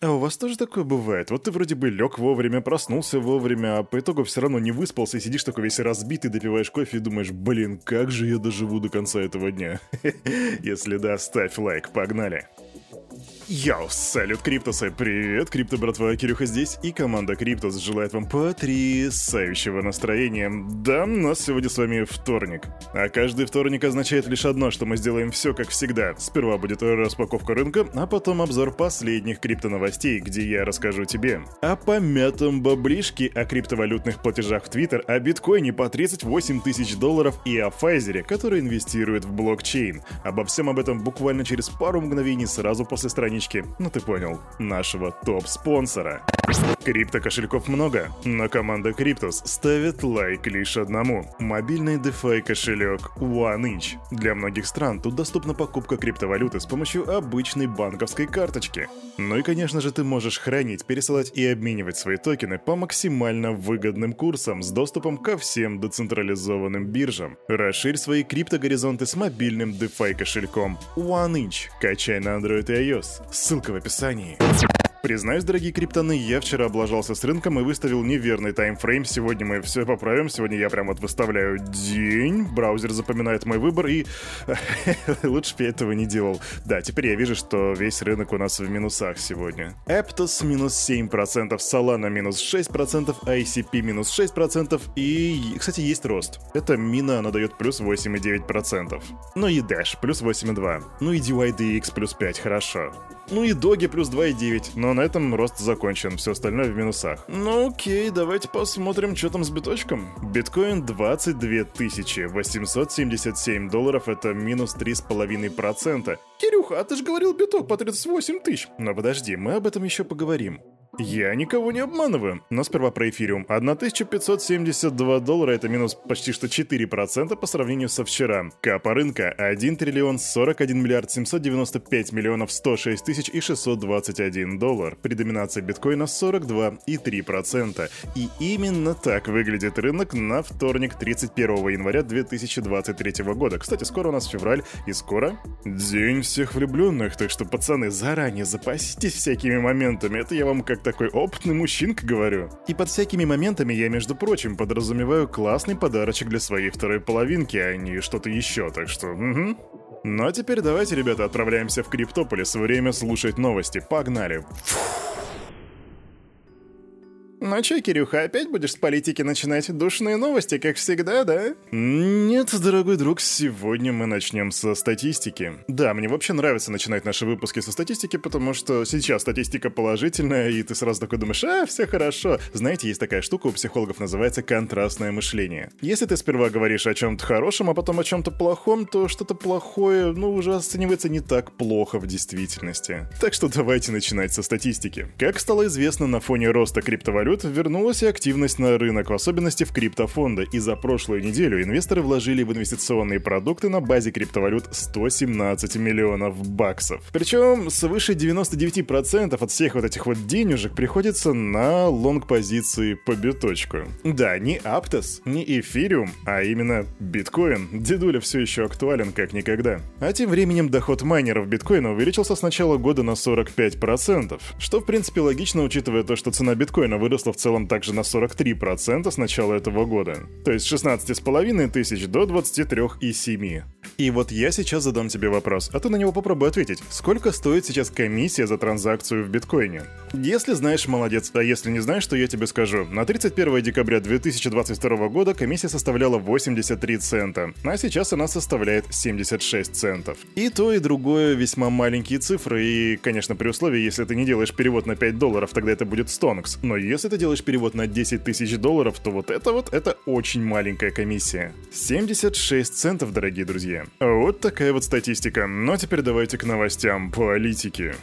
А у вас тоже такое бывает? Вот ты вроде бы лег вовремя, проснулся вовремя, а по итогу все равно не выспался и сидишь такой весь разбитый, допиваешь кофе и думаешь, блин, как же я доживу до конца этого дня? Если да, ставь лайк, погнали. Йоу, салют, Криптусы! Привет, Крипто братва, Кирюха здесь, и команда Криптус желает вам потрясающего настроения. Да, у нас сегодня с вами вторник. А каждый вторник означает лишь одно, что мы сделаем все как всегда. Сперва будет распаковка рынка, а потом обзор последних криптоновостей, где я расскажу тебе о помятом баблишке, о криптовалютных платежах в Твиттер, о биткоине по 38 тысяч долларов и о Файзере, который инвестирует в блокчейн. Обо всем об этом буквально через пару мгновений сразу после странички, ну ты понял, нашего топ-спонсора. Крипто кошельков много, но команда Криптус ставит лайк лишь одному. Мобильный DeFi кошелек OneInch. Для многих стран тут доступна покупка криптовалюты с помощью обычной банковской карточки. Ну и конечно же ты можешь хранить, пересылать и обменивать свои токены по максимально выгодным курсам с доступом ко всем децентрализованным биржам. Расширь свои криптогоризонты с мобильным DeFi кошельком OneInch. Качай на Android и iOS. Ссылка в описании. Признаюсь, дорогие криптоны, я вчера облажался с рынком и выставил неверный таймфрейм. Сегодня мы все поправим. Сегодня я прям вот выставляю день. Браузер запоминает мой выбор и... Лучше бы я этого не делал. Да, теперь я вижу, что весь рынок у нас в минусах сегодня. Aptos минус 7%, Solana минус 6%, ICP минус 6% и, кстати, есть рост. Это мина, она дает плюс 8,9%. Ну и Dash плюс 8,2%. Ну и DYDX плюс 5%, хорошо. Ну и доги плюс 2,9, но на этом рост закончен, все остальное в минусах. Ну окей, давайте посмотрим, что там с биточком. Биткоин 22 877 долларов, это минус 3,5%. Кирюха, а ты же говорил биток по 38 тысяч. Но подожди, мы об этом еще поговорим. Я никого не обманываю. Но сперва про эфириум. 1572 доллара это минус почти что 4% по сравнению со вчера. Капа рынка 1 триллион 41 миллиард 795 миллионов 106 тысяч и 621 доллар. При доминации биткоина 42,3%. И именно так выглядит рынок на вторник 31 января 2023 года. Кстати, скоро у нас февраль и скоро День всех влюбленных. Так что, пацаны, заранее запаситесь всякими моментами. Это я вам как-то такой опытный мужчинка говорю. И под всякими моментами я, между прочим, подразумеваю классный подарочек для своей второй половинки, а не что-то еще, так что... Угу. Ну а теперь давайте, ребята, отправляемся в Криптополис. Время слушать новости. Погнали. Фух. Ну чё, Кирюха, опять будешь с политики начинать? Душные новости, как всегда, да? Нет, дорогой друг, сегодня мы начнем со статистики. Да, мне вообще нравится начинать наши выпуски со статистики, потому что сейчас статистика положительная, и ты сразу такой думаешь, а, все хорошо. Знаете, есть такая штука у психологов, называется контрастное мышление. Если ты сперва говоришь о чем-то хорошем, а потом о чем-то плохом, то что-то плохое, ну, уже оценивается не так плохо в действительности. Так что давайте начинать со статистики. Как стало известно на фоне роста криптовалют, криптовалют вернулась и активность на рынок, в особенности в криптофонды, и за прошлую неделю инвесторы вложили в инвестиционные продукты на базе криптовалют 117 миллионов баксов. Причем свыше 99% от всех вот этих вот денежек приходится на лонг-позиции по биточку. Да, не Aptos, не Эфириум, а именно биткоин. Дедуля все еще актуален как никогда. А тем временем доход майнеров биткоина увеличился с начала года на 45%, что в принципе логично, учитывая то, что цена биткоина выросла выросла в целом также на 43% с начала этого года. То есть с 16,5 тысяч до 23,7. И вот я сейчас задам тебе вопрос, а ты на него попробуй ответить. Сколько стоит сейчас комиссия за транзакцию в биткоине? Если знаешь, молодец, а если не знаешь, то я тебе скажу. На 31 декабря 2022 года комиссия составляла 83 цента, а сейчас она составляет 76 центов. И то, и другое весьма маленькие цифры, и, конечно, при условии, если ты не делаешь перевод на 5 долларов, тогда это будет стонкс. Но если ты делаешь перевод на 10 тысяч долларов, то вот это вот, это очень маленькая комиссия. 76 центов, дорогие друзья. Вот такая вот статистика. Ну а теперь давайте к новостям политики.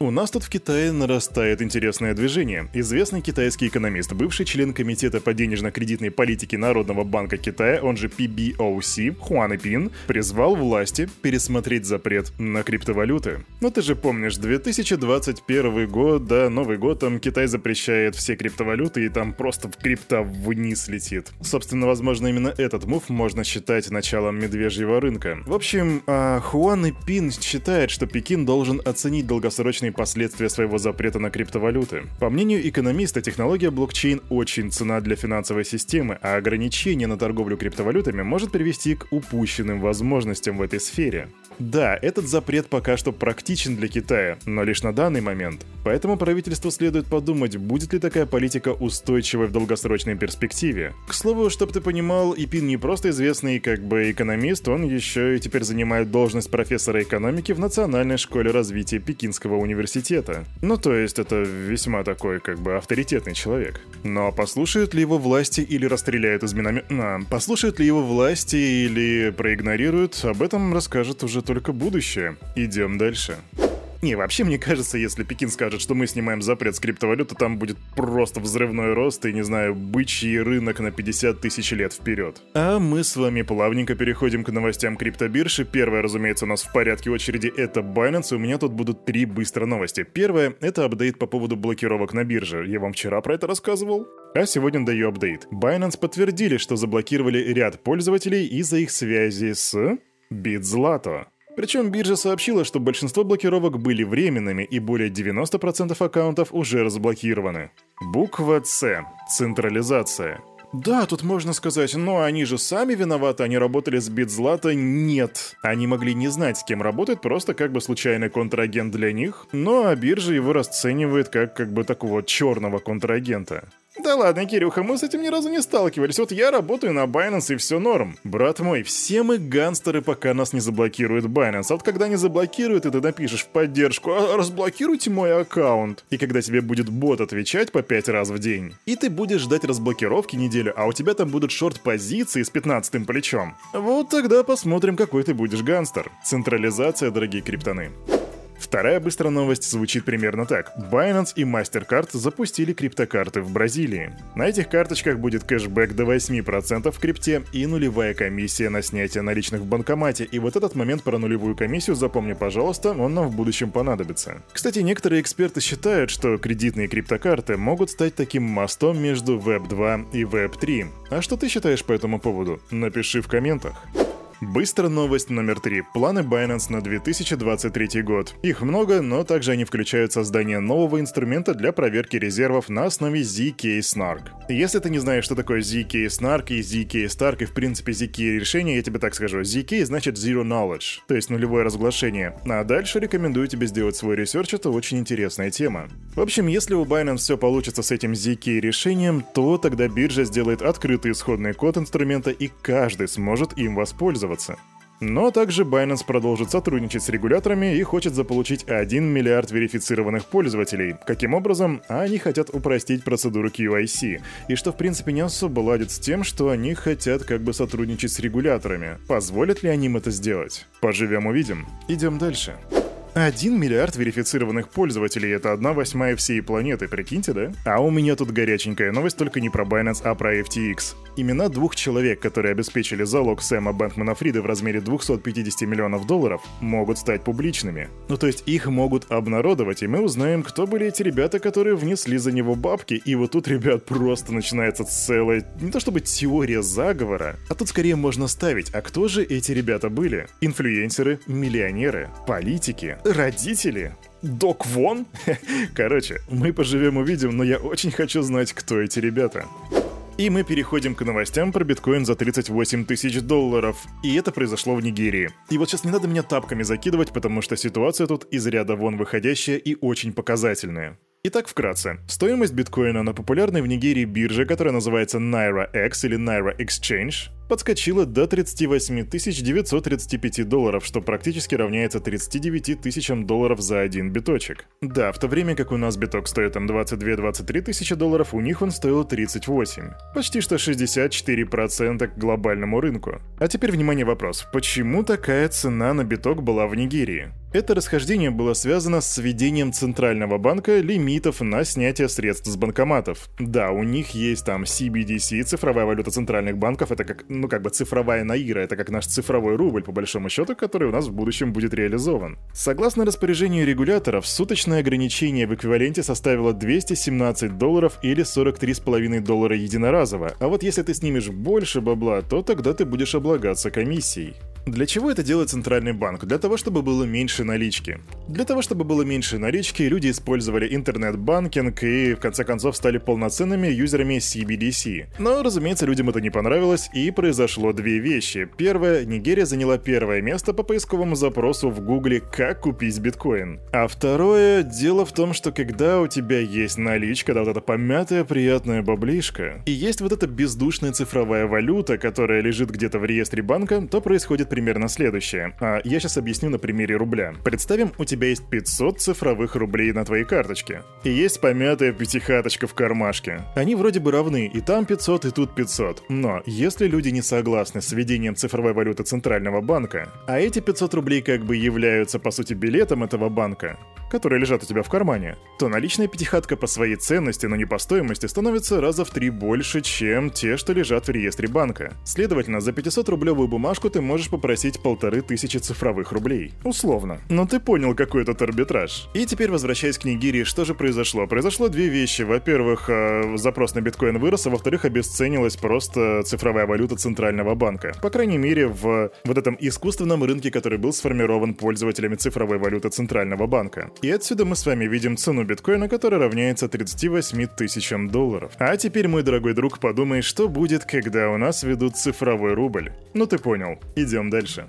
У нас тут в Китае нарастает интересное движение. Известный китайский экономист, бывший член Комитета по денежно-кредитной политике Народного банка Китая, он же PBOC, Хуан Ипин, призвал власти пересмотреть запрет на криптовалюты. Ну ты же помнишь, 2021 год, да, Новый год, там Китай запрещает все криптовалюты и там просто в крипто вниз летит. Собственно, возможно, именно этот мув можно считать началом медвежьего рынка. В общем, а Хуан Ипин считает, что Пекин должен оценить долгосрочные долгосрочные последствия своего запрета на криптовалюты. По мнению экономиста, технология блокчейн очень цена для финансовой системы, а ограничение на торговлю криптовалютами может привести к упущенным возможностям в этой сфере. Да, этот запрет пока что практичен для Китая, но лишь на данный момент. Поэтому правительству следует подумать, будет ли такая политика устойчивой в долгосрочной перспективе. К слову, чтобы ты понимал, Ипин не просто известный как бы экономист, он еще и теперь занимает должность профессора экономики в Национальной школе развития Пекинского университета. Ну то есть это весьма такой как бы авторитетный человек. Но послушают ли его власти или расстреляют из миномета... А, послушают ли его власти или проигнорируют, об этом расскажет уже только будущее. Идем дальше. Не, вообще мне кажется, если Пекин скажет, что мы снимаем запрет с криптовалюты, там будет просто взрывной рост и, не знаю, бычий рынок на 50 тысяч лет вперед. А мы с вами плавненько переходим к новостям криптобиржи. Первая, разумеется, у нас в порядке очереди это Binance. У меня тут будут три быстро новости. Первая — это апдейт по поводу блокировок на бирже. Я вам вчера про это рассказывал. А сегодня даю апдейт. Binance подтвердили, что заблокировали ряд пользователей из-за их связи с BitZlato. Причем биржа сообщила, что большинство блокировок были временными и более 90% аккаунтов уже разблокированы. Буква С. Централизация. Да, тут можно сказать, но они же сами виноваты, они работали с Битзлата. Нет. Они могли не знать, с кем работает, просто как бы случайный контрагент для них. Ну а биржа его расценивает как как бы такого черного контрагента. Да ладно, Кирюха, мы с этим ни разу не сталкивались. Вот я работаю на Binance и все норм. Брат мой, все мы гангстеры, пока нас не заблокирует Binance. А вот когда не заблокируют, и ты напишешь в поддержку, а разблокируйте мой аккаунт. И когда тебе будет бот отвечать по 5 раз в день, и ты будешь ждать разблокировки неделю, а у тебя там будут шорт-позиции с 15 плечом. Вот тогда посмотрим, какой ты будешь гангстер. Централизация, дорогие криптоны. Вторая быстрая новость звучит примерно так. Binance и MasterCard запустили криптокарты в Бразилии. На этих карточках будет кэшбэк до 8% в крипте и нулевая комиссия на снятие наличных в банкомате. И вот этот момент про нулевую комиссию запомни, пожалуйста, он нам в будущем понадобится. Кстати, некоторые эксперты считают, что кредитные криптокарты могут стать таким мостом между Web 2 и Web 3. А что ты считаешь по этому поводу? Напиши в комментах. Быстро новость номер три. Планы Binance на 2023 год. Их много, но также они включают создание нового инструмента для проверки резервов на основе ZK-SNARK. Если ты не знаешь, что такое ZK-SNARK и ZK-STARK и в принципе ZK решение, я тебе так скажу. ZK значит Zero Knowledge, то есть нулевое разглашение. А дальше рекомендую тебе сделать свой research, это очень интересная тема. В общем, если у Binance все получится с этим ZK решением, то тогда биржа сделает открытый исходный код инструмента и каждый сможет им воспользоваться пользоваться. Но также Binance продолжит сотрудничать с регуляторами и хочет заполучить 1 миллиард верифицированных пользователей. Каким образом? Они хотят упростить процедуру QIC, и что в принципе не особо ладит с тем, что они хотят как бы сотрудничать с регуляторами. Позволят ли они им это сделать? Поживем увидим. Идем дальше. 1 миллиард верифицированных пользователей — это одна восьмая всей планеты, прикиньте, да? А у меня тут горяченькая новость, только не про Binance, а про FTX. Имена двух человек, которые обеспечили залог Сэма Бэнкмана Фрида в размере 250 миллионов долларов, могут стать публичными. Ну то есть их могут обнародовать, и мы узнаем, кто были эти ребята, которые внесли за него бабки. И вот тут, ребят, просто начинается целая, не то чтобы теория заговора, а тут скорее можно ставить, а кто же эти ребята были? Инфлюенсеры, миллионеры, политики, родители, Док Вон? Короче, мы поживем увидим, но я очень хочу знать, кто эти ребята. И мы переходим к новостям про биткоин за 38 тысяч долларов. И это произошло в Нигерии. И вот сейчас не надо меня тапками закидывать, потому что ситуация тут из ряда вон выходящая и очень показательная. Итак, вкратце. Стоимость биткоина на популярной в Нигерии бирже, которая называется Naira X или Naira Exchange, подскочила до 38 935 долларов, что практически равняется 39 тысячам долларов за один биточек. Да, в то время как у нас биток стоит там 22-23 тысячи долларов, у них он стоил 38. Почти что 64% к глобальному рынку. А теперь, внимание, вопрос. Почему такая цена на биток была в Нигерии? Это расхождение было связано с введением Центрального банка лимитов на снятие средств с банкоматов. Да, у них есть там CBDC, цифровая валюта центральных банков, это как ну, как бы цифровая наира, это как наш цифровой рубль, по большому счету, который у нас в будущем будет реализован. Согласно распоряжению регуляторов, суточное ограничение в эквиваленте составило 217 долларов или 43,5 доллара единоразово, а вот если ты снимешь больше бабла, то тогда ты будешь облагаться комиссией. Для чего это делает Центральный банк? Для того, чтобы было меньше налички. Для того, чтобы было меньше налички, люди использовали интернет-банкинг и, в конце концов, стали полноценными юзерами CBDC. Но, разумеется, людям это не понравилось, и произошло две вещи. Первое, Нигерия заняла первое место по поисковому запросу в Гугле «Как купить биткоин». А второе, дело в том, что когда у тебя есть наличка, да вот эта помятая приятная баблишка, и есть вот эта бездушная цифровая валюта, которая лежит где-то в реестре банка, то происходит примерно следующее. А я сейчас объясню на примере рубля. Представим, у тебя есть 500 цифровых рублей на твоей карточке. И есть помятая пятихаточка в кармашке. Они вроде бы равны, и там 500, и тут 500. Но если люди не согласны с введением цифровой валюты Центрального банка, а эти 500 рублей как бы являются по сути билетом этого банка, которые лежат у тебя в кармане, то наличная пятихатка по своей ценности, но не по стоимости, становится раза в три больше, чем те, что лежат в реестре банка. Следовательно, за 500-рублевую бумажку ты можешь попросить полторы тысячи цифровых рублей. Условно. Но ты понял, какой этот арбитраж. И теперь, возвращаясь к Нигерии, что же произошло? Произошло две вещи. Во-первых, э, запрос на биткоин вырос, а во-вторых, обесценилась просто цифровая валюта Центрального банка. По крайней мере, в вот этом искусственном рынке, который был сформирован пользователями цифровой валюты Центрального банка. И отсюда мы с вами видим цену биткоина, которая равняется 38 тысячам долларов. А теперь, мой дорогой друг, подумай, что будет, когда у нас ведут цифровой рубль. Ну ты понял. Идем дальше.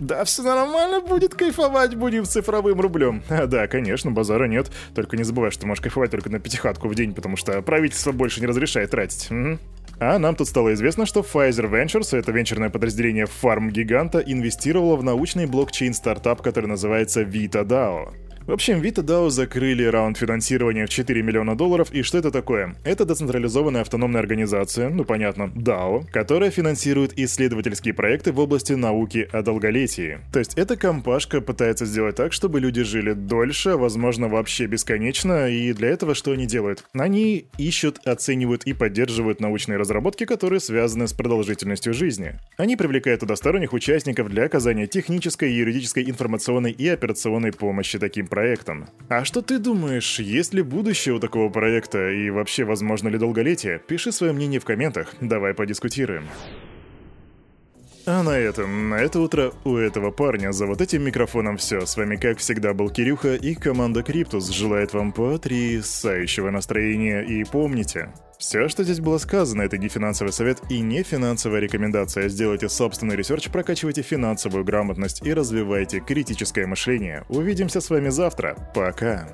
Да, все нормально будет, кайфовать будем цифровым рублем. А, да, конечно, базара нет. Только не забывай, что можешь кайфовать только на пятихатку в день, потому что правительство больше не разрешает тратить. Угу. А нам тут стало известно, что Pfizer Ventures, это венчурное подразделение фарм-гиганта, инвестировало в научный блокчейн-стартап, который называется VitaDAO. В общем, Vita DAO закрыли раунд финансирования в 4 миллиона долларов, и что это такое? Это децентрализованная автономная организация, ну понятно, DAO, которая финансирует исследовательские проекты в области науки о долголетии. То есть эта компашка пытается сделать так, чтобы люди жили дольше, возможно, вообще бесконечно, и для этого что они делают? Они ищут, оценивают и поддерживают научные разработки, которые связаны с продолжительностью жизни. Они привлекают туда сторонних участников для оказания технической, юридической, информационной и операционной помощи таким проектом. А что ты думаешь, есть ли будущее у такого проекта и вообще возможно ли долголетие? Пиши свое мнение в комментах, давай подискутируем. А на этом, на это утро у этого парня за вот этим микрофоном все. С вами, как всегда, был Кирюха и команда Криптус желает вам потрясающего настроения. И помните, все, что здесь было сказано, это не финансовый совет и не финансовая рекомендация. Сделайте собственный research, прокачивайте финансовую грамотность и развивайте критическое мышление. Увидимся с вами завтра. Пока.